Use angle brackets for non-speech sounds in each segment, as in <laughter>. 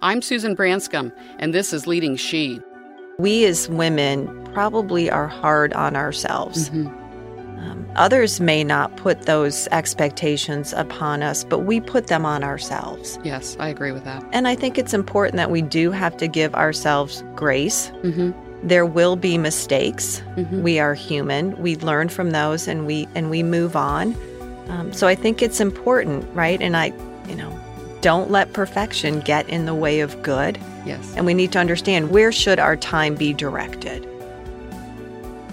I'm Susan Branscombe, and this is Leading She. We as women probably are hard on ourselves. Mm-hmm. Um, others may not put those expectations upon us, but we put them on ourselves. Yes, I agree with that. And I think it's important that we do have to give ourselves grace. Mm-hmm. There will be mistakes. Mm-hmm. We are human. We learn from those, and we and we move on. Um, so I think it's important, right? And I, you know, don't let perfection get in the way of good. Yes. And we need to understand where should our time be directed.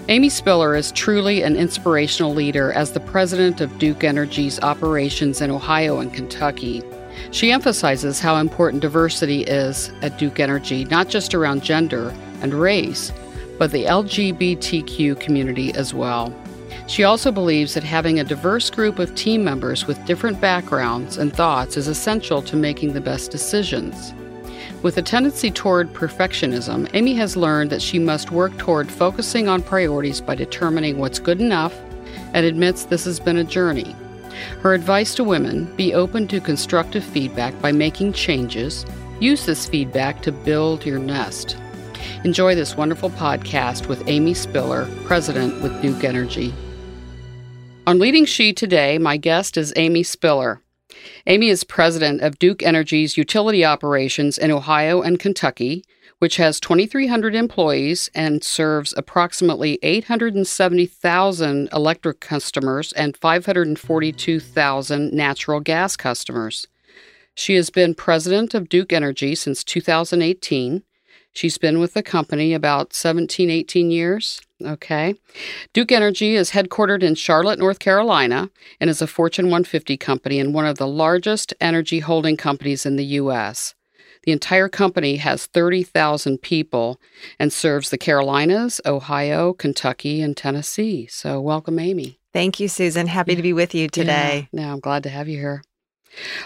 Amy Spiller is truly an inspirational leader as the president of Duke Energy's operations in Ohio and Kentucky. She emphasizes how important diversity is at Duke Energy, not just around gender and race, but the LGBTQ community as well. She also believes that having a diverse group of team members with different backgrounds and thoughts is essential to making the best decisions. With a tendency toward perfectionism, Amy has learned that she must work toward focusing on priorities by determining what's good enough and admits this has been a journey. Her advice to women be open to constructive feedback by making changes. Use this feedback to build your nest. Enjoy this wonderful podcast with Amy Spiller, President with Duke Energy. On Leading She today, my guest is Amy Spiller. Amy is president of Duke Energy's utility operations in Ohio and Kentucky, which has 2,300 employees and serves approximately 870,000 electric customers and 542,000 natural gas customers. She has been president of Duke Energy since 2018. She's been with the company about 17, 18 years. Okay. Duke Energy is headquartered in Charlotte, North Carolina, and is a Fortune 150 company and one of the largest energy holding companies in the U.S. The entire company has 30,000 people and serves the Carolinas, Ohio, Kentucky, and Tennessee. So, welcome, Amy. Thank you, Susan. Happy to be with you today. Yeah, yeah, I'm glad to have you here.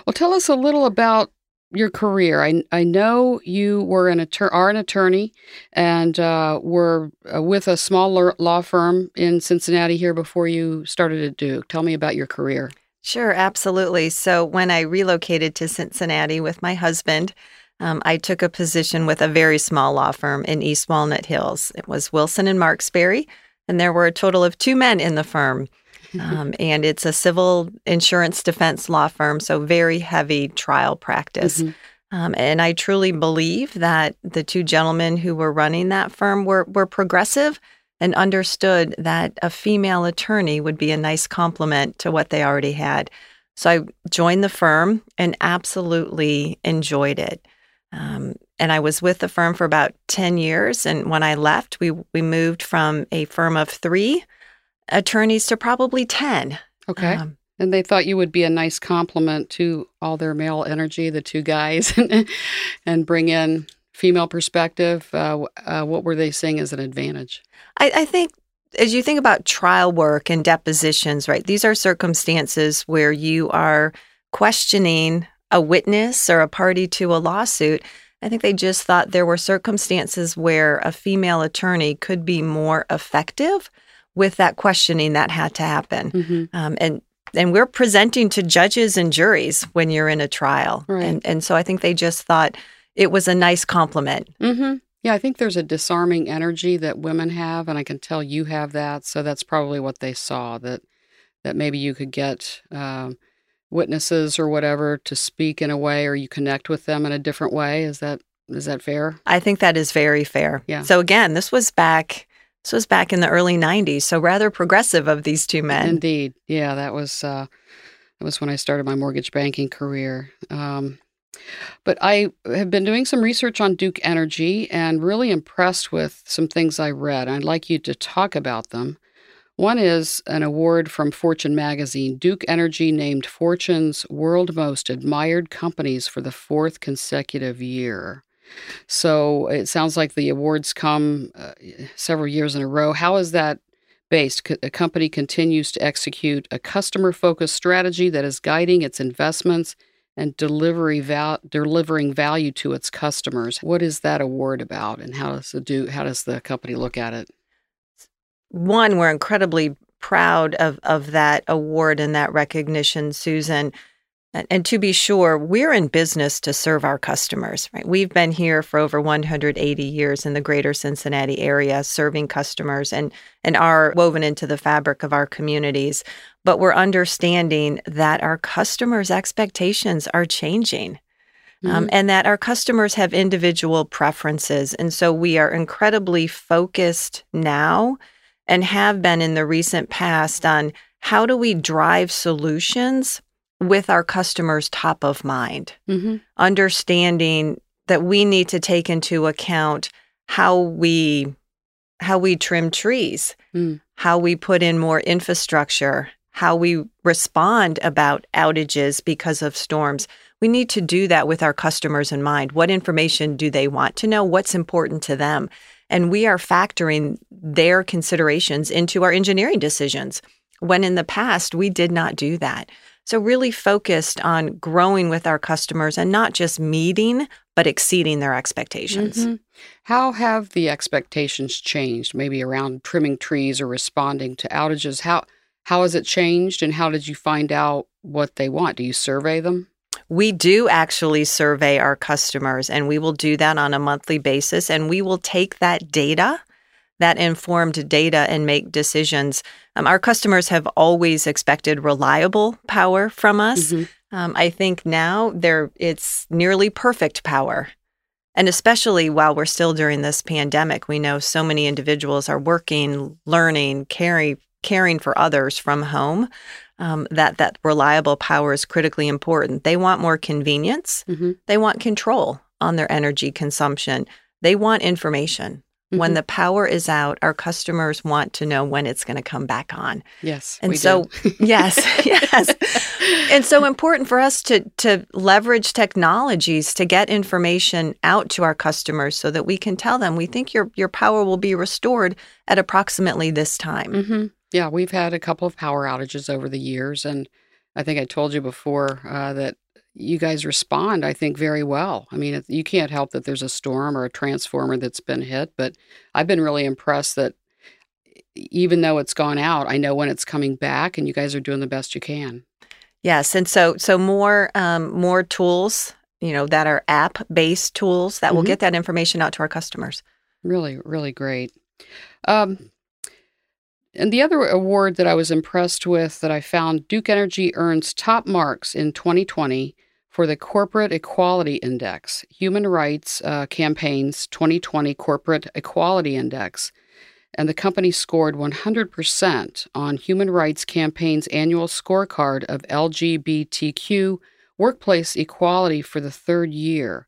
Well, tell us a little about your career. I I know you were an attorney, are an attorney, and uh, were uh, with a small law firm in Cincinnati here before you started at Duke. Tell me about your career. Sure, absolutely. So when I relocated to Cincinnati with my husband, um, I took a position with a very small law firm in East Walnut Hills. It was Wilson and Marksberry, and there were a total of two men in the firm. Um, and it's a civil insurance defense law firm, so very heavy trial practice. Mm-hmm. Um, and I truly believe that the two gentlemen who were running that firm were, were progressive and understood that a female attorney would be a nice complement to what they already had. So I joined the firm and absolutely enjoyed it. Um, and I was with the firm for about 10 years. And when I left, we, we moved from a firm of three attorneys to probably 10. Okay. Um, and they thought you would be a nice complement to all their male energy, the two guys, <laughs> and bring in female perspective. Uh, uh, what were they seeing as an advantage? I, I think as you think about trial work and depositions, right, these are circumstances where you are questioning a witness or a party to a lawsuit. I think they just thought there were circumstances where a female attorney could be more effective with that questioning that had to happen. Mm-hmm. Um, and and we're presenting to judges and juries when you're in a trial. Right. And and so I think they just thought it was a nice compliment. Mm-hmm. Yeah, I think there's a disarming energy that women have, and I can tell you have that. So that's probably what they saw that that maybe you could get um, witnesses or whatever to speak in a way, or you connect with them in a different way. Is that is that fair? I think that is very fair. Yeah. So again, this was back this was back in the early 90s, so rather progressive of these two men. Indeed. Yeah, that was uh, that was when I started my mortgage banking career. Um, but I have been doing some research on Duke Energy and really impressed with some things I read. I'd like you to talk about them. One is an award from Fortune magazine. Duke Energy named Fortune's World Most Admired Companies for the fourth consecutive year. So it sounds like the awards come uh, several years in a row. How is that based? A company continues to execute a customer focused strategy that is guiding its investments and delivery val- delivering value to its customers. What is that award about, and how does it do? How does the company look at it? One, we're incredibly proud of of that award and that recognition, Susan. And, and to be sure, we're in business to serve our customers, right? We've been here for over 180 years in the greater Cincinnati area, serving customers and, and are woven into the fabric of our communities. But we're understanding that our customers' expectations are changing. Um, mm-hmm. Um, and that our customers have individual preferences. And so we are incredibly focused now and have been in the recent past on how do we drive solutions with our customers top of mind, mm-hmm. understanding that we need to take into account how we how we trim trees, mm. how we put in more infrastructure, how we respond about outages because of storms. We need to do that with our customers in mind. What information do they want to know? What's important to them? And we are factoring their considerations into our engineering decisions when in the past we did not do that. So, really focused on growing with our customers and not just meeting, but exceeding their expectations. Mm-hmm. How have the expectations changed, maybe around trimming trees or responding to outages? How, how has it changed, and how did you find out what they want? Do you survey them? We do actually survey our customers, and we will do that on a monthly basis. And we will take that data that informed data and make decisions. Um, our customers have always expected reliable power from us. Mm-hmm. Um, I think now there it's nearly perfect power. And especially while we're still during this pandemic, we know so many individuals are working, learning, caring, caring for others from home. Um, that that reliable power is critically important. They want more convenience. Mm-hmm. They want control on their energy consumption. They want information. Mm-hmm. When the power is out, our customers want to know when it's going to come back on. Yes. And so <laughs> yes, yes. And so important for us to to leverage technologies to get information out to our customers so that we can tell them we think your your power will be restored at approximately this time. Mm-hmm. Yeah, we've had a couple of power outages over the years and I think I told you before uh, that you guys respond, I think, very well. I mean, you can't help that there's a storm or a transformer that's been hit, but I've been really impressed that even though it's gone out, I know when it's coming back, and you guys are doing the best you can. Yes, and so so more um, more tools, you know, that are app based tools that mm-hmm. will get that information out to our customers. Really, really great. Um, and the other award that I was impressed with that I found Duke Energy earns top marks in 2020 for the Corporate Equality Index, Human Rights uh, Campaign's 2020 Corporate Equality Index. And the company scored 100% on Human Rights Campaign's annual scorecard of LGBTQ workplace equality for the third year.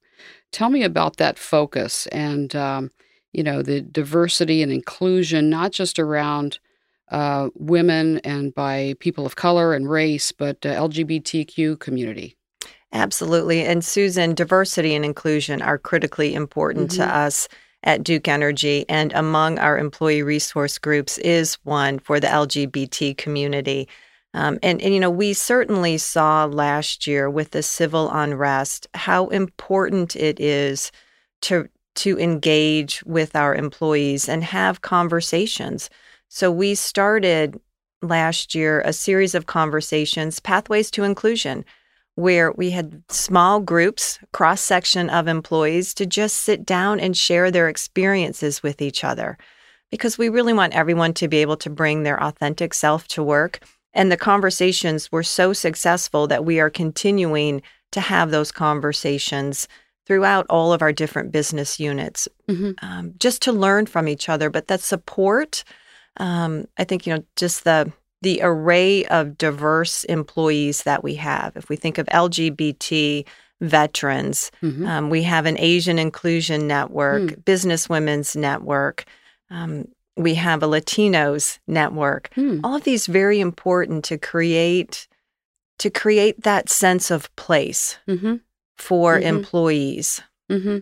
Tell me about that focus and, um, you know, the diversity and inclusion, not just around uh, women and by people of color and race, but uh, LGBTQ community. Absolutely. And Susan, diversity and inclusion are critically important mm-hmm. to us at Duke Energy. And among our employee resource groups is one for the LGBT community. Um, and, and, you know, we certainly saw last year with the civil unrest how important it is to to engage with our employees and have conversations so we started last year a series of conversations, Pathways to Inclusion, where we had small groups, cross section of employees to just sit down and share their experiences with each other. Because we really want everyone to be able to bring their authentic self to work. And the conversations were so successful that we are continuing to have those conversations throughout all of our different business units, mm-hmm. um, just to learn from each other. But that support, um, I think you know just the the array of diverse employees that we have. If we think of LGBT veterans, mm-hmm. um, we have an Asian Inclusion Network, mm. Business Women's Network. Um, we have a Latinos network. Mm. All of these very important to create to create that sense of place mm-hmm. for mm-hmm. employees. Mm-hmm.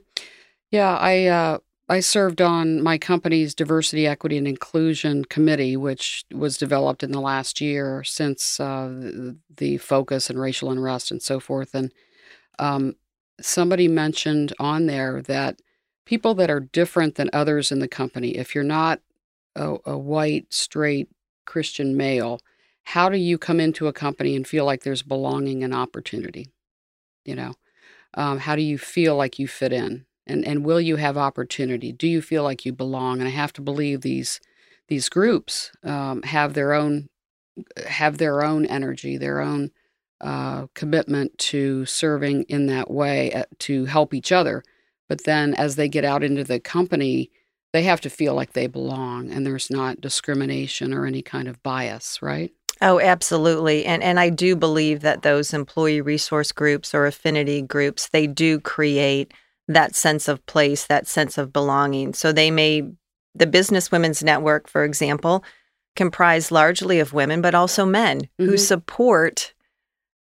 Yeah, I uh, I served on my company's diversity, equity, and inclusion committee, which was developed in the last year since uh, the focus and racial unrest and so forth. And um, somebody mentioned on there that people that are different than others in the company, if you're not a, a white, straight Christian male, how do you come into a company and feel like there's belonging and opportunity? You know, um, how do you feel like you fit in? And, and will you have opportunity? Do you feel like you belong? And I have to believe these these groups um, have their own have their own energy, their own uh, commitment to serving in that way uh, to help each other. But then as they get out into the company, they have to feel like they belong and there's not discrimination or any kind of bias, right? Oh, absolutely. And and I do believe that those employee resource groups or affinity groups, they do create that sense of place, that sense of belonging. So they may the Business Women's Network, for example, comprised largely of women, but also men mm-hmm. who support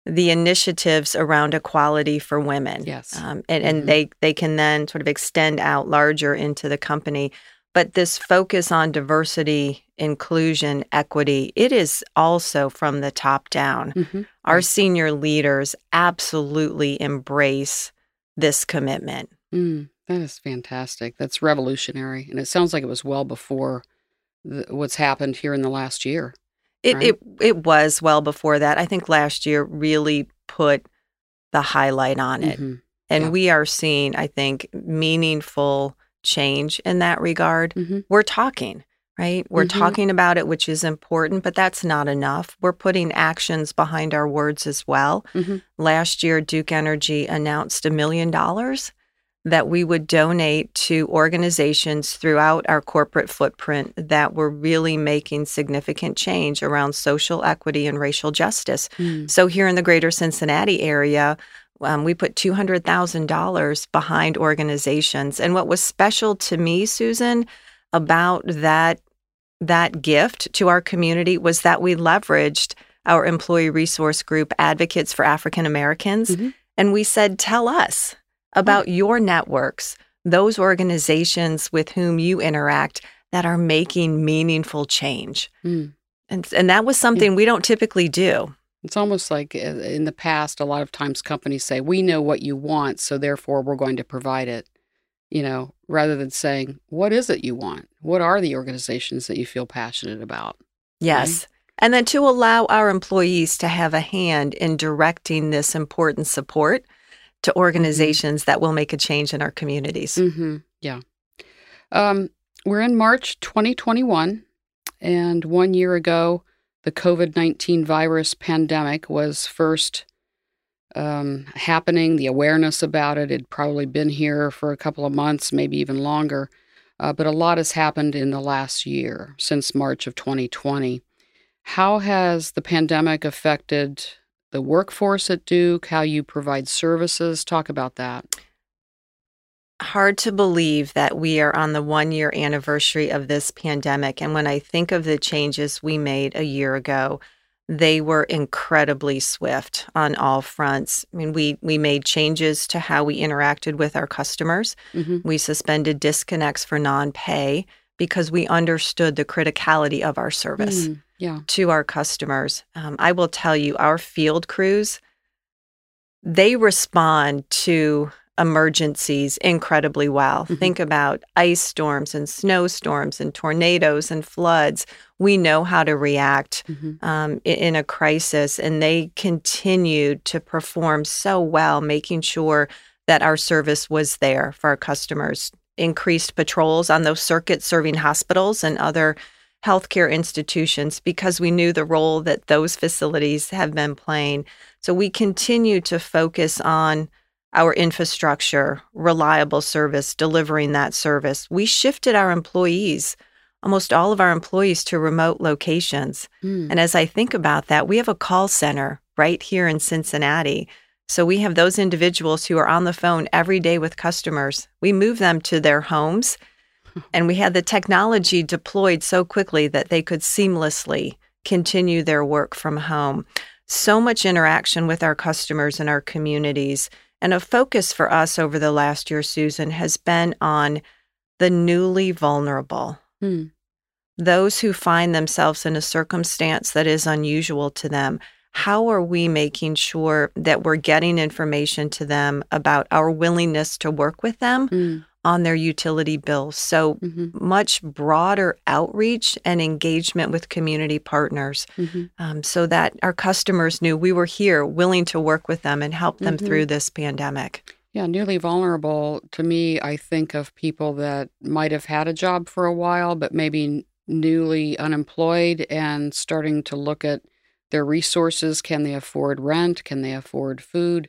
the initiatives around equality for women. Yes. Um, and, and mm-hmm. they, they can then sort of extend out larger into the company. But this focus on diversity, inclusion, equity, it is also from the top down. Mm-hmm. Our senior leaders absolutely embrace this commitment. Mm, that is fantastic. That's revolutionary. And it sounds like it was well before the, what's happened here in the last year. It, right? it it was well before that. I think last year really put the highlight on it. Mm-hmm. And yeah. we are seeing, I think, meaningful change in that regard. Mm-hmm. We're talking, right? We're mm-hmm. talking about it, which is important, but that's not enough. We're putting actions behind our words as well. Mm-hmm. Last year, Duke Energy announced a million dollars that we would donate to organizations throughout our corporate footprint that were really making significant change around social equity and racial justice. Mm. So, here in the greater Cincinnati area, um, we put $200,000 behind organizations. And what was special to me, Susan, about that, that gift to our community was that we leveraged our employee resource group, Advocates for African Americans. Mm-hmm. And we said, tell us about mm. your networks, those organizations with whom you interact that are making meaningful change. Mm. And, and that was something yeah. we don't typically do. It's almost like uh, in the past, a lot of times companies say, We know what you want, so therefore we're going to provide it, you know, rather than saying, What is it you want? What are the organizations that you feel passionate about? Yes. Right? And then to allow our employees to have a hand in directing this important support to mm-hmm. organizations that will make a change in our communities. Mm-hmm. Yeah. Um, we're in March 2021, and one year ago, the COVID 19 virus pandemic was first um, happening. The awareness about it had probably been here for a couple of months, maybe even longer. Uh, but a lot has happened in the last year since March of 2020. How has the pandemic affected the workforce at Duke, how you provide services. Talk about that. Hard to believe that we are on the one year anniversary of this pandemic. And when I think of the changes we made a year ago, they were incredibly swift on all fronts. I mean, we we made changes to how we interacted with our customers. Mm-hmm. We suspended disconnects for non-pay because we understood the criticality of our service. Mm yeah. to our customers. Um, I will tell you, our field crews, they respond to emergencies incredibly well. Mm-hmm. Think about ice storms and snowstorms and tornadoes and floods. We know how to react mm-hmm. um, in, in a crisis, and they continued to perform so well, making sure that our service was there for our customers. Increased patrols on those circuits serving hospitals and other healthcare institutions because we knew the role that those facilities have been playing. So we continue to focus on our infrastructure, reliable service, delivering that service. We shifted our employees, almost all of our employees, to remote locations. Mm. And as I think about that, we have a call center right here in Cincinnati. So we have those individuals who are on the phone every day with customers. We move them to their homes <laughs> and we had the technology deployed so quickly that they could seamlessly continue their work from home. So much interaction with our customers and our communities. And a focus for us over the last year, Susan, has been on the newly vulnerable. Hmm. Those who find themselves in a circumstance that is unusual to them. How are we making sure that we're getting information to them about our willingness to work with them? Mm on their utility bills. So Mm-hmm. much broader outreach and engagement with community partners Mm-hmm. um, so that our customers knew we were here willing to work with them and help them Mhm. through this pandemic. Yeah, newly vulnerable to me, I think of people that might have had a job for a while, but maybe newly unemployed and starting to look at their resources. Can they afford rent? Can they afford food?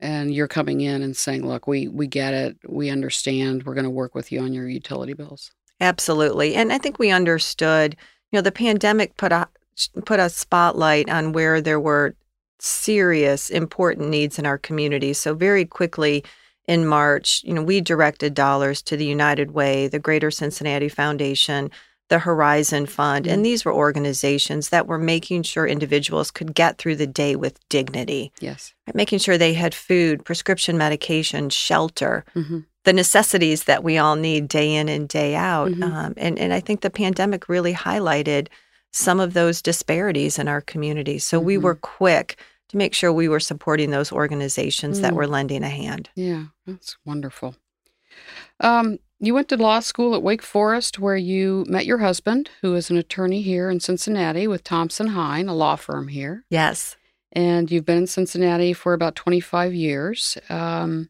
And you're coming in and saying, look, we, we get it. We understand. We're going to work with you on your utility bills. Absolutely. And I think we understood, you know, the pandemic put a put a spotlight on where there were serious important needs in our community. So very quickly in March, you know, we directed dollars to the United Way, the Greater Cincinnati Foundation, the Horizon Fund, Mhm. and these were organizations that were making sure individuals could get through the day with dignity, Yes. right? making sure they had food, prescription medication, shelter, hmm the necessities that we all need day in and day out. Mhm. Um, and, and I think the pandemic really highlighted some of those disparities in our community. So we Mhm. were quick to make sure we were supporting those organizations that Mm. were lending a hand. Yeah, that's wonderful. Um, you went to law school at Wake Forest, where you met your husband, who is an attorney here in Cincinnati with Thompson Hine, a law firm here. Yes. And you've been in Cincinnati for about 25 years. Um,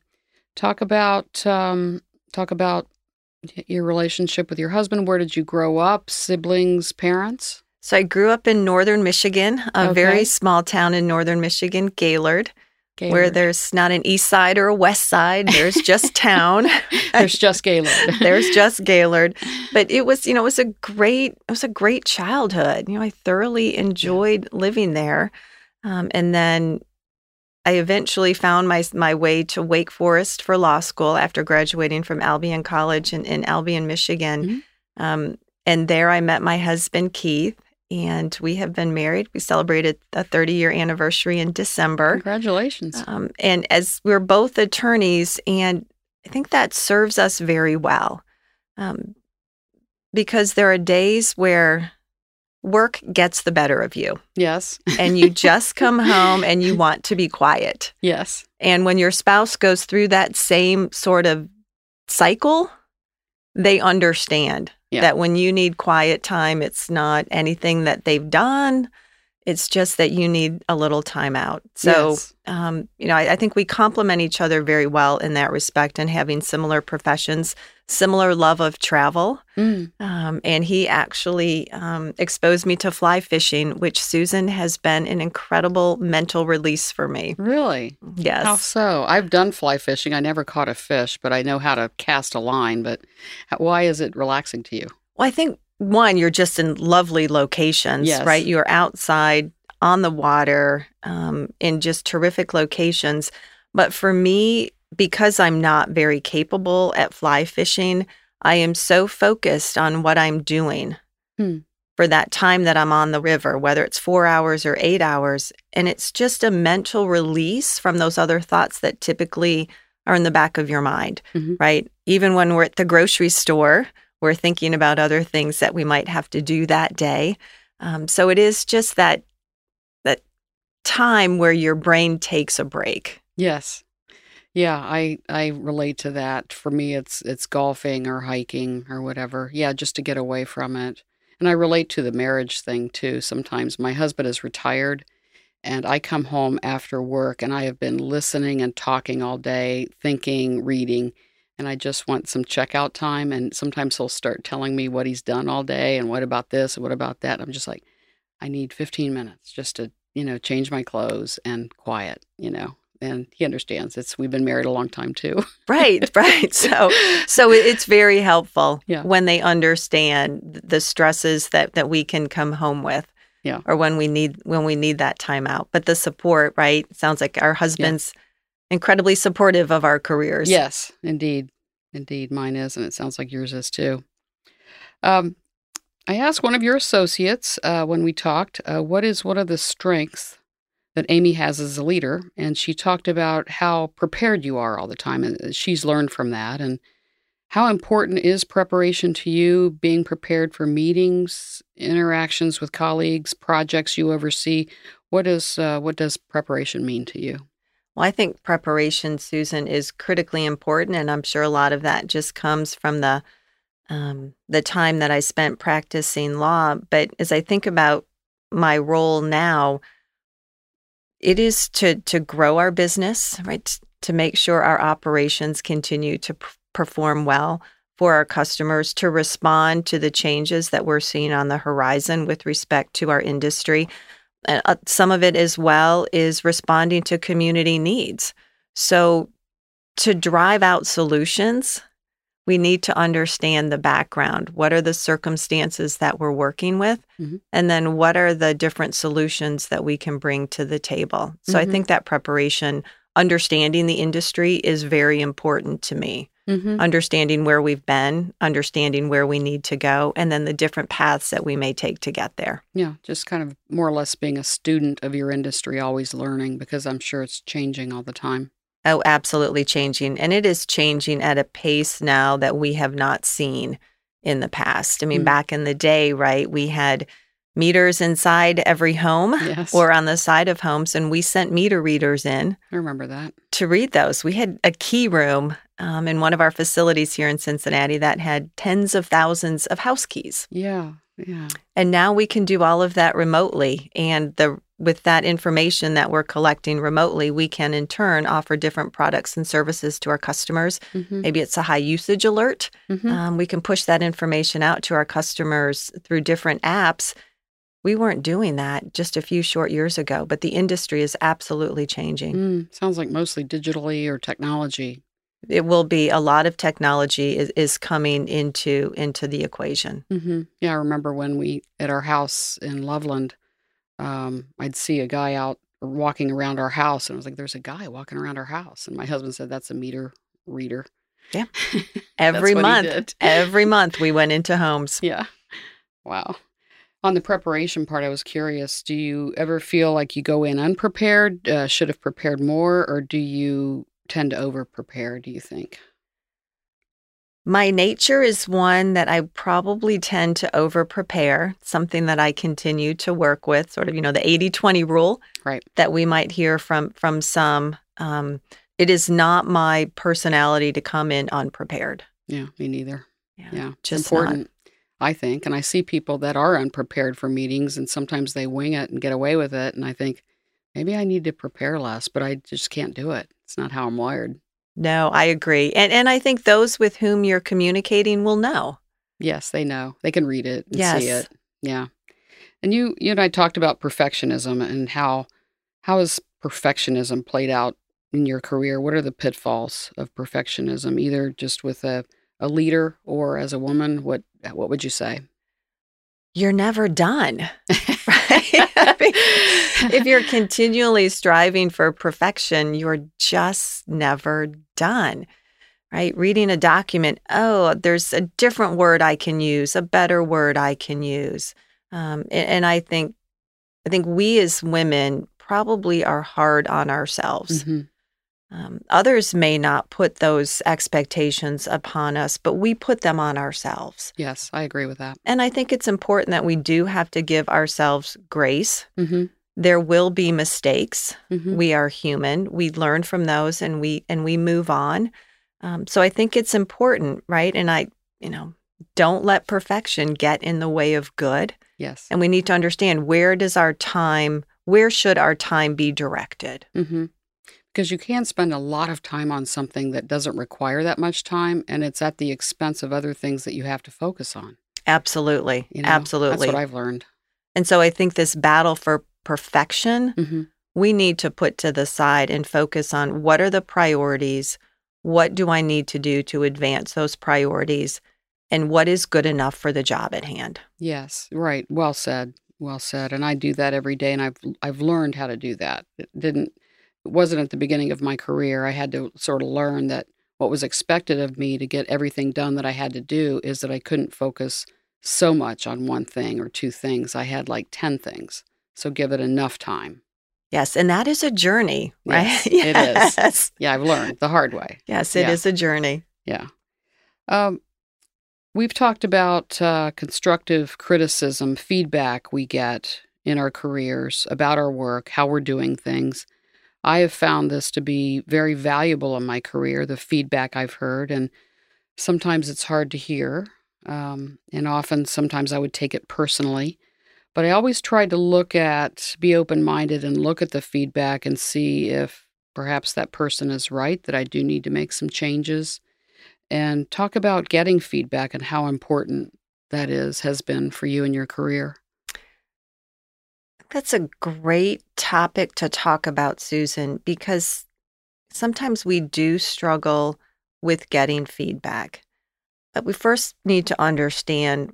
talk about um, talk about your relationship with your husband. Where did you grow up? Siblings, parents? So I grew up in northern Michigan, a Okay. very small town in northern Michigan, Gaylord, where there's not an east side or a west side. There's just <laughs> town. <laughs> There's just Gaylord. <laughs> there's just Gaylord. But it was, you know, it was a great, it was a great childhood. You know, I thoroughly enjoyed living there. Um, and then I eventually found my my way to Wake Forest for law school after graduating from Albion College in, in Albion, Michigan. Mhm. Um, and there I met my husband, Keith, and we have been married. We celebrated a 30 year anniversary in December. Congratulations. Um, and as we're both attorneys, and I think that serves us very well um, because there are days where work gets the better of you yes. and you <laughs> just come home and you want to be quiet. yes. And when your spouse goes through that same sort of cycle, they understand Yeah. that when you need quiet time, it's not anything that they've done. It's just that you need a little time out. So, Yes. um, you know, I, I think we complement each other very well in that respect and having similar professions, similar love of travel. Mm. Um, and he actually um, exposed me to fly fishing, which Susan has been an incredible mental release for me. Really? Yes. How so? I've done fly fishing. I never caught a fish, but I know how to cast a line. But why is it relaxing to you? Well, I think one, you're just in lovely locations, Yes. right? You're outside on the water um, in just terrific locations. But for me, because I'm not very capable at fly fishing, I am so focused on what I'm doing Hmm. for that time that I'm on the river, whether it's four hours or eight hours. And it's just a mental release from those other thoughts that typically are in the back of your mind, Mhm. right? Even when we're at the grocery store, we're thinking about other things that we might have to do that day. Um, so it is just that that time where your brain takes a break. Yes. Yeah, I I relate to that. For me it's it's golfing or hiking or whatever. Yeah, just to get away from it. And I relate to the marriage thing too. Sometimes my husband is retired and I come home after work and I have been listening and talking all day, thinking, reading, and I just want some checkout time and sometimes he'll start telling me what he's done all day and what about this and what about that. I'm just like I need 15 minutes just to, you know, change my clothes and quiet, you know. And he understands. It's we've been married a long time too. Right, <laughs> right. So so it's very helpful Yeah. when they understand the stresses that that we can come home with. Yeah. Or when we need when we need that time out. But the support, right? Sounds like our husband's incredibly supportive of our careers. Yes, indeed. Indeed, mine is, and it sounds like yours is too. Um, I asked one of your associates uh, when we talked, uh, what is one of the strengths that Amy has as a leader? And she talked about how prepared you are all the time, and she's learned from that. And how important is preparation to you, being prepared for meetings, interactions with colleagues, projects you oversee? What is uh, what does preparation mean to you? Well, I think preparation, Susan, is critically important, and I'm sure a lot of that just comes from the um, the time that I spent practicing law. But as I think about my role now, it is to to grow our business, right? To make sure our operations continue to p- perform well for our customers, to respond to the changes that we're seeing on the horizon with respect to our industry. And uh, some of it as well is responding to community needs. So to drive out solutions, we need to understand the background. What are the circumstances that we're working with? Mhm. And then what are the different solutions that we can bring to the table? So I Mhm. think that preparation, understanding the industry is very important to me. Mm-hmm. Understanding where we've been, understanding where we need to go, and then the different paths that we may take to get there. Yeah, just kind of more or less being a student of your industry, always learning because I'm sure it's changing all the time. Oh, absolutely changing. And it is changing at a pace now that we have not seen in the past. I mean, Mm. back in the day, right, we had meters inside every home Yes. or on the side of homes, and we sent meter readers in I remember that. to read those. We had a key room um, in one of our facilities here in Cincinnati that had tens of thousands of house keys. Yeah, yeah. And now we can do all of that remotely. And the with that information that we're collecting remotely, we can in turn offer different products and services to our customers. Mm-hmm. Maybe it's a high usage alert. Mm-hmm. Um, we can push that information out to our customers through different apps. We weren't doing that just a few short years ago, but the industry is absolutely changing. Mm, sounds like mostly digitally or technology. It will be a lot of technology is, is coming into into the equation. hmm Yeah, I remember when we at our house in Loveland, um, I'd see a guy out walking around our house, and I was like, "There's a guy walking around our house," and my husband said, "That's a meter reader." Yeah. <laughs> Every month, every month we went into homes. <laughs> Yeah. Wow. On the preparation part, I was curious. Do you ever feel like you go in unprepared? Uh, should have prepared more, or do you tend to over prepare? Do you think? My nature is one that I probably tend to over prepare, something that I continue to work with, sort of, you know, the 80 20 rule Right. that we might hear from from some. Um, it is not my personality to come in unprepared. Yeah, me neither. Yeah, it's just not. important, I think. And I see people that are unprepared for meetings, and sometimes they wing it and get away with it. And I think maybe I need to prepare less, but I just can't do it. It's not how I'm wired. No, I agree. And and I think those with whom you're communicating will know. Yes, they know. They can read it and see it. Yeah. And you you and I talked about perfectionism and how how has perfectionism played out in your career? What are the pitfalls of perfectionism, either just with a, a leader or as a woman? What what would you say? You're never done. <laughs> Right? <laughs> I mean, if you're <laughs> continually striving for perfection, you're just never done. Right? Reading a document, oh, there's a different word I can use, a better word I can use. Um, a- and, I think, I think we as women probably are hard on ourselves. Mhm. Um, others may not put those expectations upon us, but we put them on ourselves. Yes, I agree with that. And I think it's important that we do have to give ourselves grace. hmm There will be mistakes. hmm We are human. We learn from those and we and we move on. Um, so I think it's important, right? And I, you know, don't let perfection get in the way of good. Yes. And we need to understand where does our time, where should our time be directed? hmm Because you can spend a lot of time on something that doesn't require that much time, and it's at the expense of other things that you have to focus on. Absolutely. You know? Absolutely. That's what I've learned. and so I think this battle for perfection hmm we need to put to the side and focus on what are the priorities? What do I need to do to advance those priorities? And what is good enough for the job at hand? Yes, right. Well said. Well said. And I do that every day, and I've I've learned how to do that. It didn't. It wasn't at the beginning of my career. I had to sort of learn that what was expected of me to get everything done that I had to do is that I couldn't focus so much on one thing or two things. I had like ten things. So give it enough time. Yes, and that is a journey, right? Yes, <laughs> it is. Yeah, I've learned the hard way. Yes, it is Yeah. a journey. Yeah. Um, we've talked about uh, constructive criticism, feedback we get in our careers about our work, how we're doing things. I have found this to be very valuable in my career, the feedback I've heard. And sometimes it's hard to hear. Um, and often, sometimes I would take it personally. But I always tried to look at, be open minded and look at the feedback and see if perhaps that person is right, that I do need to make some changes. And talk about getting feedback and how important that is, has been for you in your career. That's a great topic to talk about, Susan, because sometimes we do struggle with getting feedback. But we first need to understand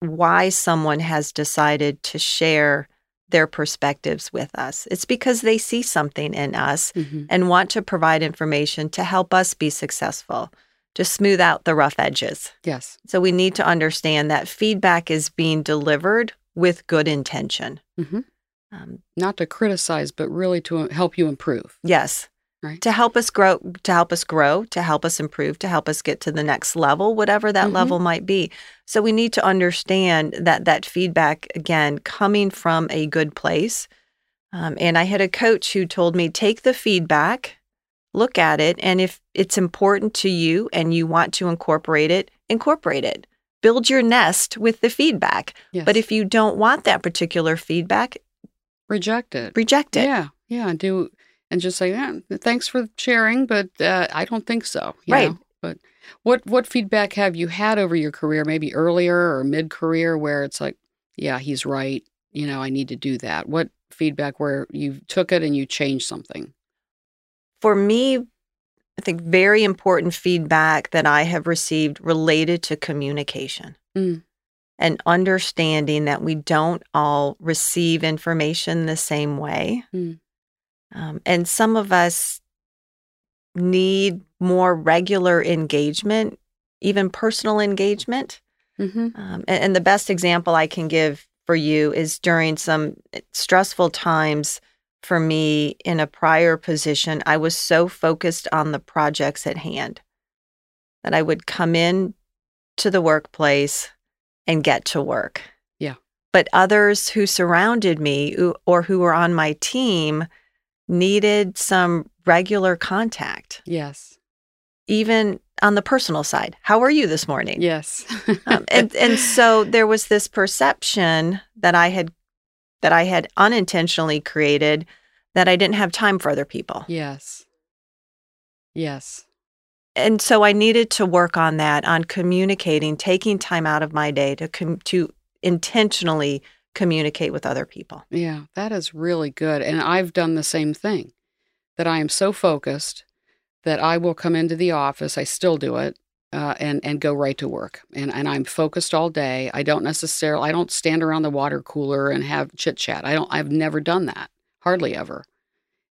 why someone has decided to share their perspectives with us. It's because they see something in us mm-hmm. and want to provide information to help us be successful, to smooth out the rough edges. Yes. So we need to understand that feedback is being delivered with good intention. Mm-hmm. Um, Not to criticize, but really to help you improve. Yes. Right. To help us grow, to help us grow, to help us improve, to help us get to the next level, whatever that mm-hmm. level might be. So we need to understand that that feedback again coming from a good place. Um, and I had a coach who told me take the feedback, look at it, and if it's important to you and you want to incorporate it, incorporate it. Build your nest with the feedback. Yes. But if you don't want that particular feedback, reject it. Reject it. Yeah, yeah. Do and just say, yeah, thanks for sharing, but uh, I don't think so. right. Know? But what what feedback have you had over your career, maybe earlier or mid career, where it's like, yeah, he's right. You know, I need to do that. What feedback where you took it and you changed something? For me, I think very important feedback that I have received related to communication. Mm. And understanding that we don't all receive information the same way. Mm. Um, and some of us need more regular engagement, even personal engagement. Mm-hmm. Um, and, and the best example I can give for you is during some stressful times for me in a prior position, I was so focused on the projects at hand that I would come in to the workplace and get to work. Yeah. But others who surrounded me or who were on my team needed some regular contact. Yes. Even on the personal side. How are you this morning? Yes. um, and and so there was this perception that I had that I had unintentionally created that I didn't have time for other people. Yes. Yes. And so I needed to work on that on communicating, taking time out of my day to com- to intentionally communicate with other people. Yeah, that is really good. And I've done the same thing that I am so focused that I will come into the office, I still do it, uh, and and go right to work. And and I'm focused all day. I don't necessarily I don't stand around the water cooler and have chit chat. I don't I've never done that. Hardly ever.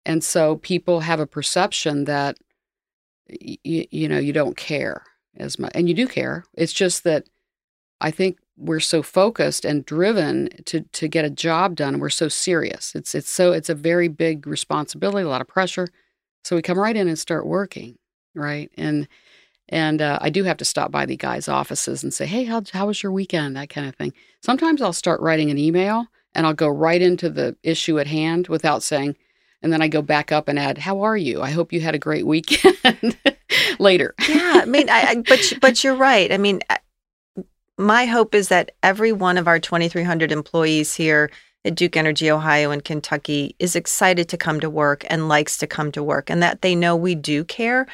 And so people have a perception that y- you know you don't care as much and you do care. It's just that I think we're so focused and driven to to get a job done we're so serious it's it's so it's a very big responsibility a lot of pressure so we come right in and start working right and and uh, i do have to stop by the guys offices and say hey how, how was your weekend? that kind of thing. Sometimes i'll start writing an email and i'll go right into the issue at hand without saying and then i go back up and add how are you? I hope you had a great <laughs> weekend. Later. Yeah i mean I, I but but you're right. I mean my hope is that every one of our 2,300 employees here at Duke Energy Ohio and Kentucky is excited to come to work and likes to come to work, and that they know we do care.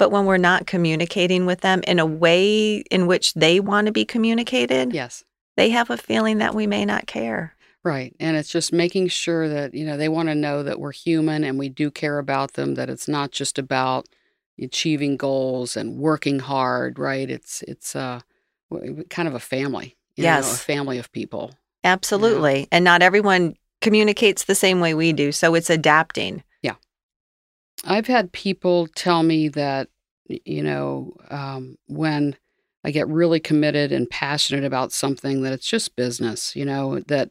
But when we're not communicating with them in a way in which they want to be communicated, yes, they have a feeling that we may not care. Right. And it's just making sure that, you know, they want to know that we're human and we do care about them, that it's not just about achieving goals and working hard, right? It's it's uh kind of a family. yes, know, a family of people. Absolutely, and not everyone communicates the same way we do, so it's adapting. I've had people tell me that you know um, when I get really committed and passionate about something that it's just business. You know that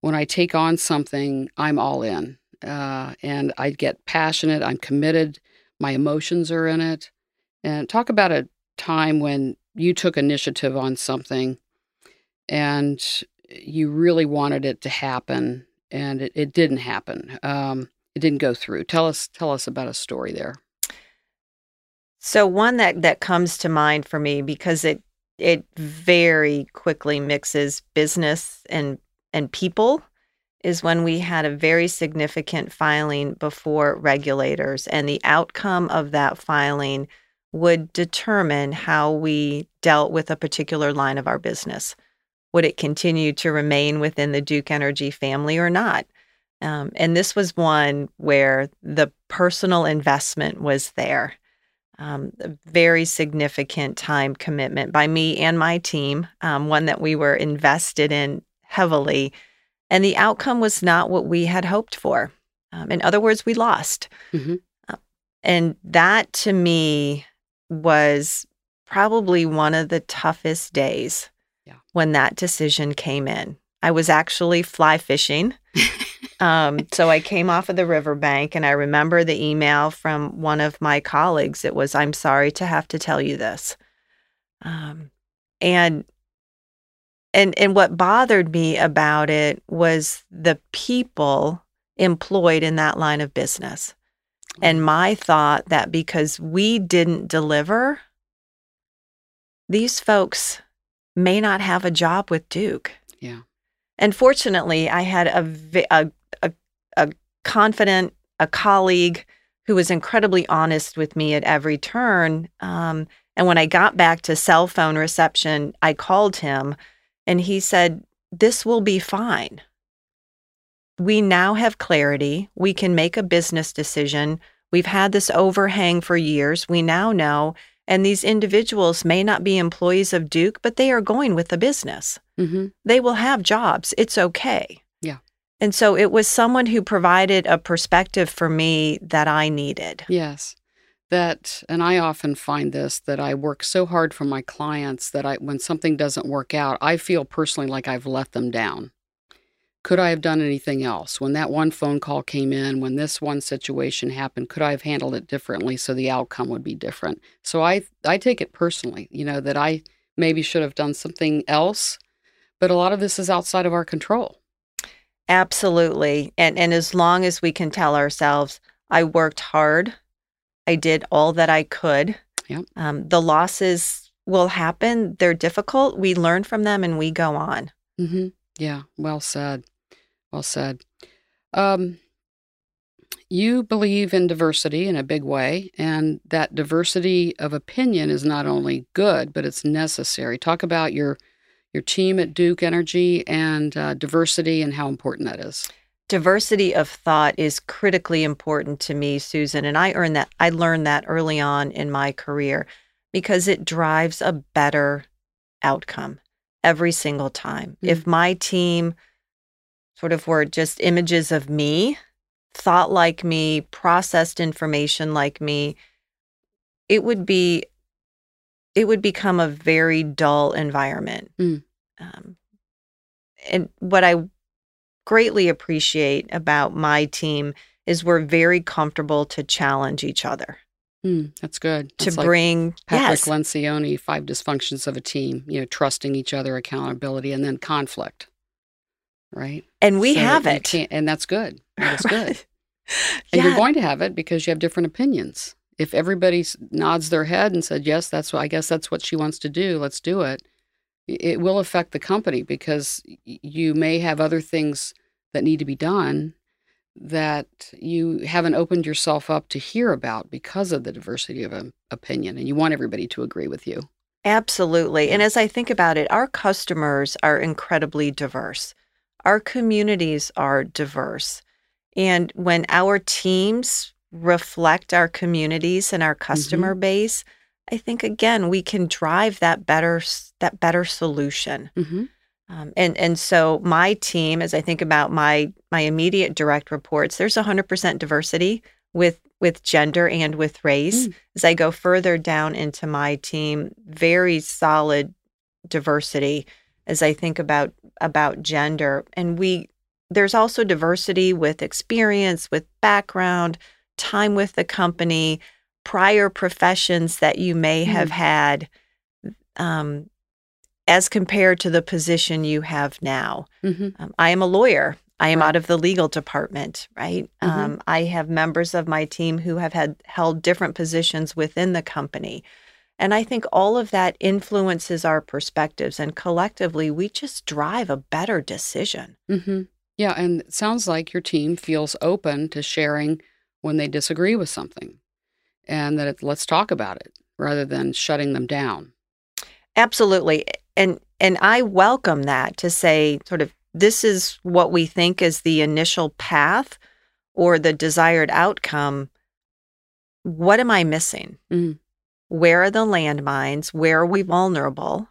when I take on something, I'm all in, uh, and I get passionate. I'm committed. My emotions are in it. And talk about a time when you took initiative on something and you really wanted it to happen and it, it didn't happen. Um, it didn't go through. Tell us tell us about a story there. So one that that comes to mind for me because it it very quickly mixes business and and people is when we had a very significant filing before regulators and the outcome of that filing would determine how we dealt with a particular line of our business. Would it continue to remain within the Duke Energy family or not? Um, and this was one where the personal investment was there um, a very significant time commitment by me and my team, um, one that we were invested in heavily. And the outcome was not what we had hoped for. Um, in other words, we lost. Mm-hmm. Uh, and that to me was probably one of the toughest days yeah. when that decision came in. I was actually fly fishing. <laughs> Um, so I came off of the riverbank and I remember the email from one of my colleagues. It was, I'm sorry to have to tell you this. Um, and and and what bothered me about it was the people employed in that line of business. And mm. my thought that because we didn't deliver, these folks may not have a job with Duke. Yeah. And fortunately, I had a, a, a, a confident, a colleague who was incredibly honest with me at every turn. Um, and when I got back to cell phone reception, I called him and he said, This will be fine. We now have clarity. We can make a business decision. We've had this overhang for years. We now know. And these individuals may not be employees of Duke, but they are going with the business. Mm-hmm. They will have jobs. It's okay. And so it was someone who provided a perspective for me that I needed. Yes. That, and I often find this that I work so hard for my clients that I, when something doesn't work out, I feel personally like I've let them down. Could I have done anything else? When that one phone call came in, when this one situation happened, could I have handled it differently so the outcome would be different? So I I take it personally, you know, that I maybe should have done something else, but a lot of this is outside of our control. Absolutely. And and as long as we can tell ourselves, I worked hard, I did all that I could. Yep. Um, the losses will happen. They're difficult. We learn from them and we go on. Mm-hmm. Yeah. Well said. Well said. Um, you believe in diversity in a big way, and that diversity of opinion is not only good, but it's necessary. Talk about your your team at Duke Energy and uh, diversity and how important that is. Diversity of thought is critically important to me, Susan, and I earned that. I learned that early on in my career because it drives a better outcome every single time. Mm-hmm. If my team sort of were just images of me, thought like me, processed information like me, it would be it would become a very dull environment. Mm. Um, and what I greatly appreciate about my team is we're very comfortable to challenge each other. Mm, that's good. To bring Patrick yes. Lencioni, five dysfunctions of a team. You know, trusting each other, accountability, and then conflict. Right. And we so have it, and that's good. That's good. <laughs> And you're going to have it because you have different opinions. If everybody nods their head and said, "Yes, that's what I guess that's what she wants to do. Let's do it," it will affect the company because you may have other things that need to be done that you haven't opened yourself up to hear about because of the diversity of um, opinion and you want everybody to agree with you. Absolutely. And as I think about it, our customers are incredibly diverse. Our communities are diverse. And when our teams reflect our communities and our customer mm-hmm. base, I think again we can drive that better that better solution. Mm-hmm. Um, and and so my team, as I think about my my immediate direct reports, there's 100% diversity with with gender and with race. Mm. As I go further down into my team, very solid diversity as I think about about gender. And we there's also diversity with experience, with background, time with the company, prior professions that you may have mm. had. Um, as compared to the position you have now. Mm-hmm. Um, I am a lawyer. I am Right. out of the legal department, right? Mhm. Um, I have members of my team who have had held different positions within the company. And I think all of that influences our perspectives. And collectively, we just drive a better decision. hmm Yeah, and it sounds like your team feels open to sharing when they disagree with something, and that it, let's talk about it rather than shutting them down. Absolutely. And and I welcome that to say sort of this is what we think is the initial path or the desired outcome. What am I missing? Mhm. Where are the landmines? Where are we vulnerable?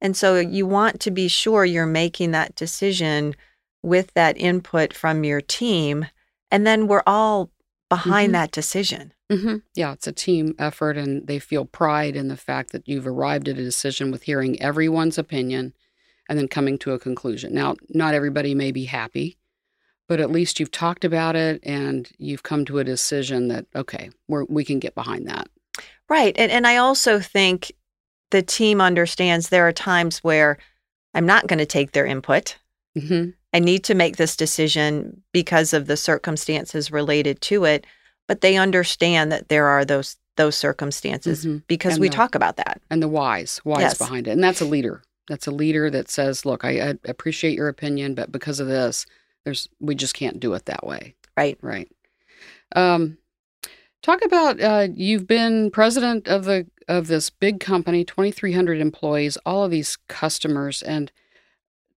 And so you want to be sure you're making that decision with that input from your team. And then we're all behind Mhm. that decision. hmm Yeah, it's a team effort, and they feel pride in the fact that you've arrived at a decision with hearing everyone's opinion and then coming to a conclusion. Now, not everybody may be happy, but at least you've talked about it and you've come to a decision that, okay, we're, we can get behind that. Right. And and I also think the team understands there are times where I'm not going to take their input. hmm I need to make this decision because of the circumstances related to it, but they understand that there are those those circumstances Mhm. because And we the- talk about that. And the whys, whys Yes. behind it. And that's a leader. That's a leader that says, look, I, I appreciate your opinion, but because of this, there's we just can't do it that way. Right. Right. Um, talk about uh, you've been president of the of this big company, twenty three hundred employees, all of these customers, and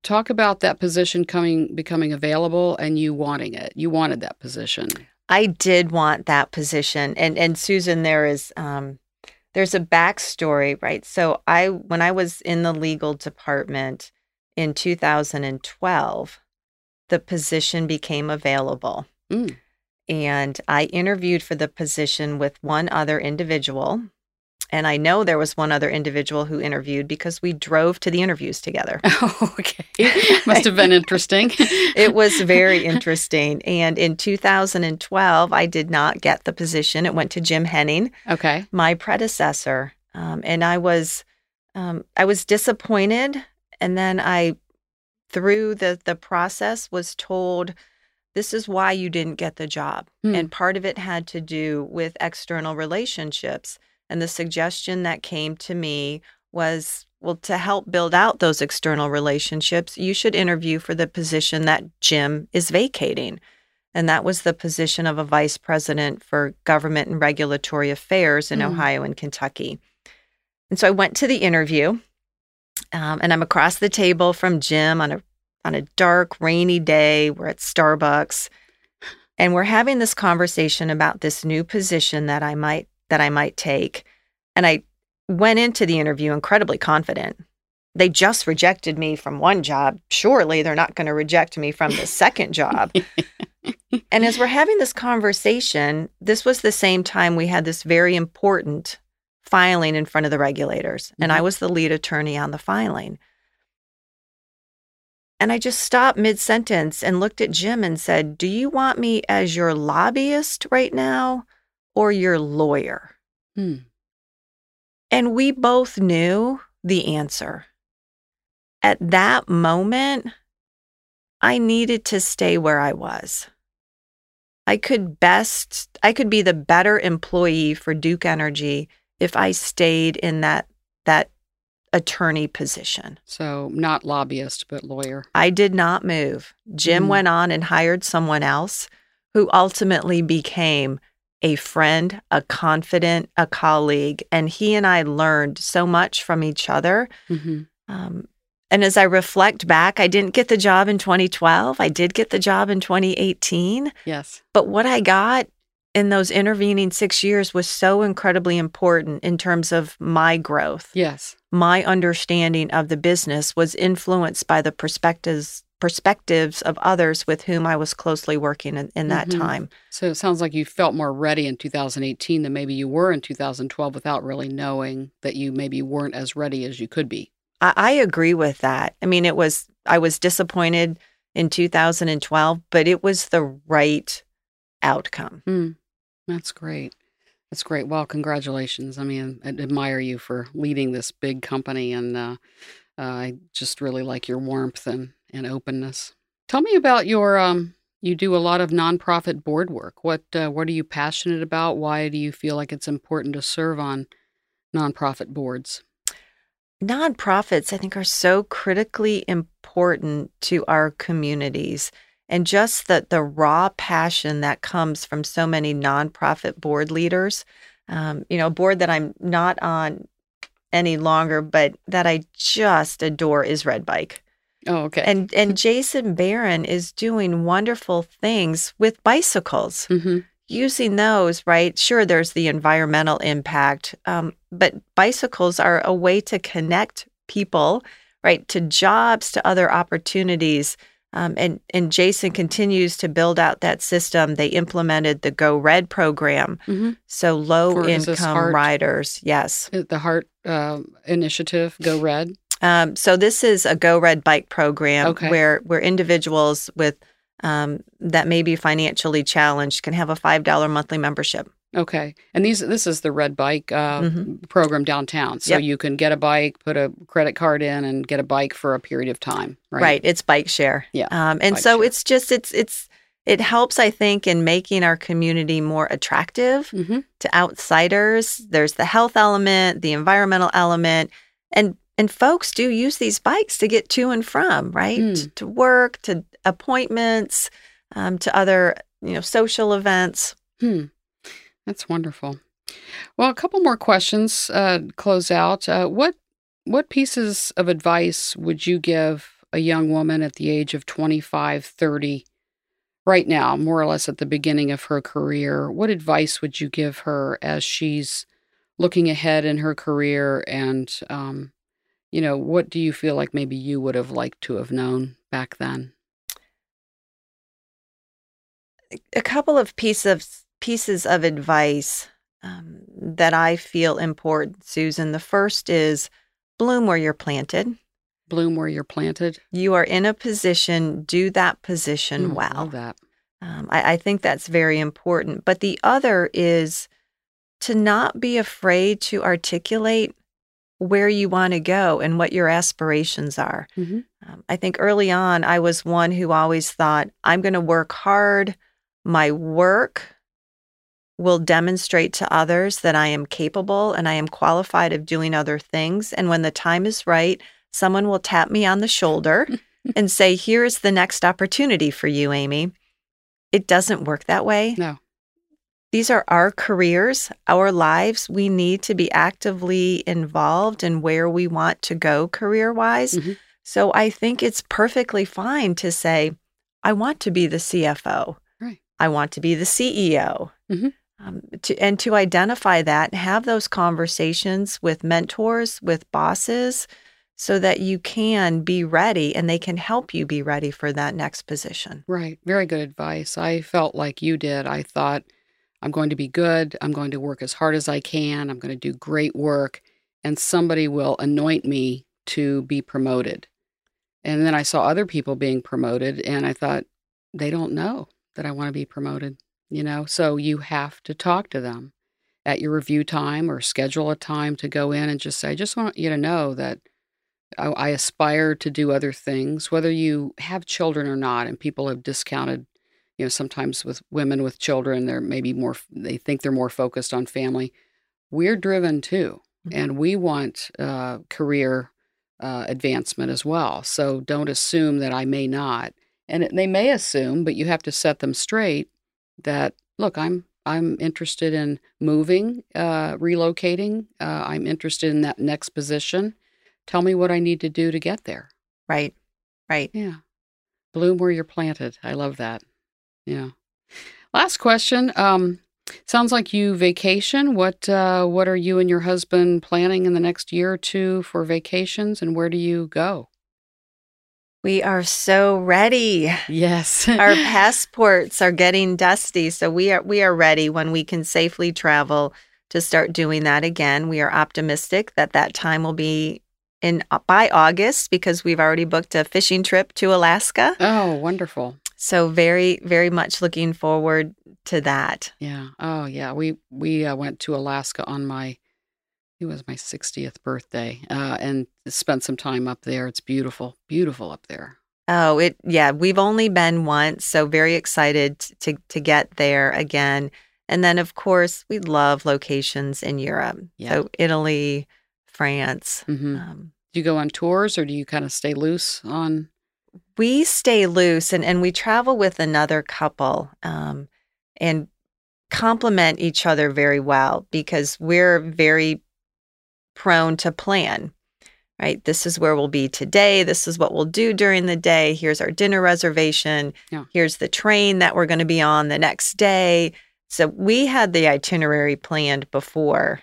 talk about that position coming becoming available and you wanting it. You wanted that position. I did want that position. And and Susan, there is um there's a backstory, right? So I when I was in the legal department in 2012, the position became available. Mm. And I interviewed for the position with one other individual. And I know there was one other individual who interviewed because we drove to the interviews together. <laughs> Oh, okay. <laughs> Must have been interesting. <laughs> it was very interesting. And in 2012, I did not get the position. It went to Jim Henning, okay. my predecessor, um, and I was um, I was disappointed. And then I, through the the process, was told this is why you didn't get the job, Hmm. and part of it had to do with external relationships. And the suggestion that came to me was well, to help build out those external relationships, you should interview for the position that Jim is vacating. And that was the position of a vice president for government and regulatory affairs in Mm. Ohio and Kentucky. And so I went to the interview, um, and I'm across the table from Jim on a on a dark, rainy day. We're at Starbucks, and we're having this conversation about this new position that I might that I might take. And I went into the interview incredibly confident. They just rejected me from one job. Surely they're not going to reject me from the second job. <laughs> and as we're having this conversation, this was the same time we had this very important filing in front of the regulators. And I Mhm. was the lead attorney on the filing. And I just stopped mid sentence and looked at Jim and said, Do you want me as your lobbyist right now or your lawyer? Hmm. And we both knew the answer. At that moment, I needed to stay where I was. I could best, I could be the better employee for Duke Energy if I stayed in that, that attorney position. So not lobbyist, but lawyer. I did not move. Jim Mm. went on and hired someone else who ultimately became a friend, a confidant, a colleague. And he and I learned so much from each other. hmm Um, and as I reflect back, I didn't get the job in 2012. I did get the job in 2018. Yes. But what I got in those intervening six years was so incredibly important in terms of my growth Yes. my understanding of the business was influenced by the perspectives perspectives of others with whom I was closely working in, in that Mhm. time. So it sounds like you felt more ready in 2018 than maybe you were in 2012 without really knowing that you maybe weren't as ready as you could be. I, I agree with that. I mean, it was I was disappointed in 2012, but it was the right outcome. Hmm. That's great. That's great. Well, congratulations. I mean, I admire you for leading this big company, and uh, uh, I just really like your warmth and, and openness. Tell me about your um you do a lot of nonprofit board work. What uh, what are you passionate about? Why do you feel like it's important to serve on nonprofit boards? Nonprofits, I think, are so critically important to our communities. And just the, the raw passion that comes from so many nonprofit board leaders. Um, you know, a board that I'm not on any longer, but that I just adore is Red Bike. Oh, okay. And and Jason Barron is doing wonderful things with bicycles. hmm Using those, right? Sure, there's the environmental impact, um, but bicycles are a way to connect people, right, to jobs, to other opportunities. Um, and and Jason continues to build out that system. They implemented the Go Red program, hmm so low For income heart- riders. Yes. The Heart uh, Initiative, Go Red. Um, so this is a Go Red Bike program Okay. where where individuals with um, that may be financially challenged can have a five dollar monthly membership. Okay, and these this is the Red Bike uh, Mhm. program downtown, so Yep. you can get a bike, put a credit card in, and get a bike for a period of time. Right. Right. It's bike share. Yeah, Um, and so share. it's just it's it's it helps I think in making our community more attractive hmm to outsiders. There's the health element, the environmental element, and and folks do use these bikes to get to and from right Mm. to work, to appointments, um, to other you know social events. Hmm. That's wonderful. Well, a couple more questions. Uh, close out. Uh, what what pieces of advice would you give a young woman at the age of 25, 30, right now, more or less at the beginning of her career? What advice would you give her as she's looking ahead in her career? And, um, you know, what do you feel like maybe you would have liked to have known back then? a couple of pieces of pieces of advice um, that I feel important, Susan. The first is bloom where you're planted. Bloom where you're planted. You are in a position, do that position Mm, well. That. Um, I, I think that's very important. But the other is to not be afraid to articulate where you want to go and what your aspirations are. Mhm. Um, I think early on, I was one who always thought, I'm going to work hard. My work will demonstrate to others that I am capable and I am qualified of doing other things. And when the time is right, someone will tap me on the shoulder <laughs> and say, Here's the next opportunity for you, Amy. It doesn't work that way. No. These are our careers, our lives. We need to be actively involved in where we want to go career wise. Mhm. So I think it's perfectly fine to say, I want to be the CFO. Right. I want to be the CEO. Mhm. Um, to, and to identify that and have those conversations with mentors, with bosses, so that you can be ready and they can help you be ready for that next position. Right. Very good advice. I felt like you did. I thought, I'm going to be good. I'm going to work as hard as I can. I'm going to do great work, and somebody will anoint me to be promoted. And then I saw other people being promoted, and I thought, they don't know that I want to be promoted, you know? So you have to talk to them at your review time or schedule a time to go in and just say, I just want you to know that I, I aspire to do other things, whether you have children or not. And people have discounted, you know, sometimes with women with children, they're maybe more, they think they're more focused on family. We're driven too, Mhm. and we want uh, career uh, advancement as well. So don't assume that I may not. And they may assume, but you have to set them straight that look, I'm I'm interested in moving, uh, relocating. Uh, I'm interested in that next position. Tell me what I need to do to get there. Right. Right. Yeah. Bloom where you're planted. I love that. Yeah. Last question. Um, sounds like you vacation. What uh, what are you and your husband planning in the next year or two for vacations, and where do you go? We are so ready. Yes. Our <laughs> passports are getting dusty, so we are we are ready when we can safely travel to start doing that again. We are optimistic that that time will be in by August because we've already booked a fishing trip to Alaska. oh, wonderful. So very very much looking forward to that. Yeah. Oh, yeah. We we uh, went to Alaska on my it was my 60th birthday uh, and spent some time up there. It's beautiful, beautiful up there. Oh, it yeah, we've only been once, so very excited to to get there again. And then of course, we love locations in Europe. Yeah. So Italy, France. hmm Um, Do you go on tours or do you kind of stay loose on? We stay loose and, and we travel with another couple um, and complement each other very well because we're very prone to plan right? This is where we'll be today. This is what we'll do during the day. Here's our dinner reservation. Yeah. here's the train that we're going to be on the next day. So we had the itinerary planned before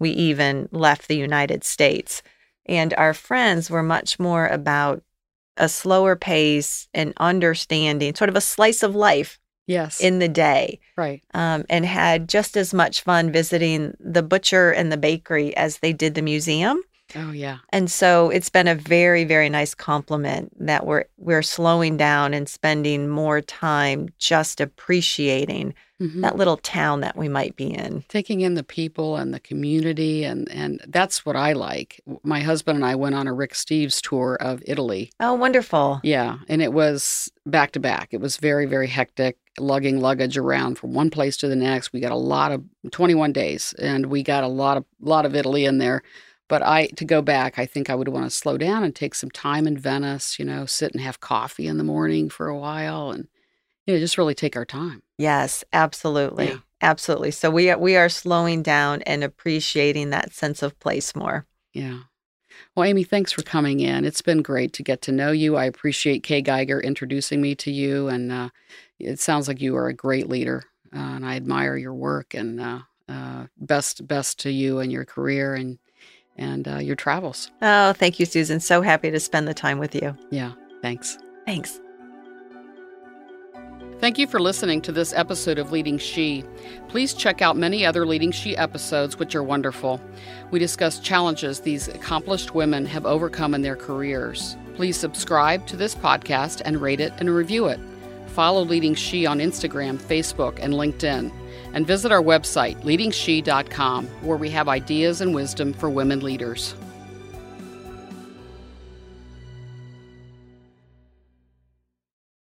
we even left the united states and our friends were much more about a slower pace and understanding, sort of a slice of life Yes. in the day, right. um, and had just as much fun visiting the butcher and the bakery as they did the museum. Oh, yeah. And so it's been a very, very nice compliment that we're we're slowing down and spending more time just appreciating Mhm. that little town that we might be in. taking in the people and the community and and that's what I like. My husband and I went on a Rick Steves tour of Italy. Oh, wonderful. Yeah, and it was back to back. It was very very hectic lugging luggage around from one place to the next. We got a lot of 21 days and we got a lot of lot of Italy in there. But I to go back, I think I would want to slow down and take some time in Venice, you know, sit and have coffee in the morning for a while and you know, just really take our time. Yes, absolutely. Yeah. Absolutely. So we are, we are slowing down and appreciating that sense of place more. Yeah. Well, Amy, thanks for coming in. It's been great to get to know you. I appreciate Kay Geiger introducing me to you, and uh, it sounds like you are a great leader, uh, and I admire your work. And uh, uh, best best to you and your career and and uh, your travels. Oh, thank you, Susan. So happy to spend the time with you. Yeah. Thanks. Thanks. Thank you for listening to this episode of Leading She. Please check out many other Leading She episodes, which are wonderful. We discuss challenges these accomplished women have overcome in their careers. Please subscribe to this podcast and rate it and review it. Follow Leading She on Instagram, Facebook, and LinkedIn. And visit our website, leadingshe.com, where we have ideas and wisdom for women leaders.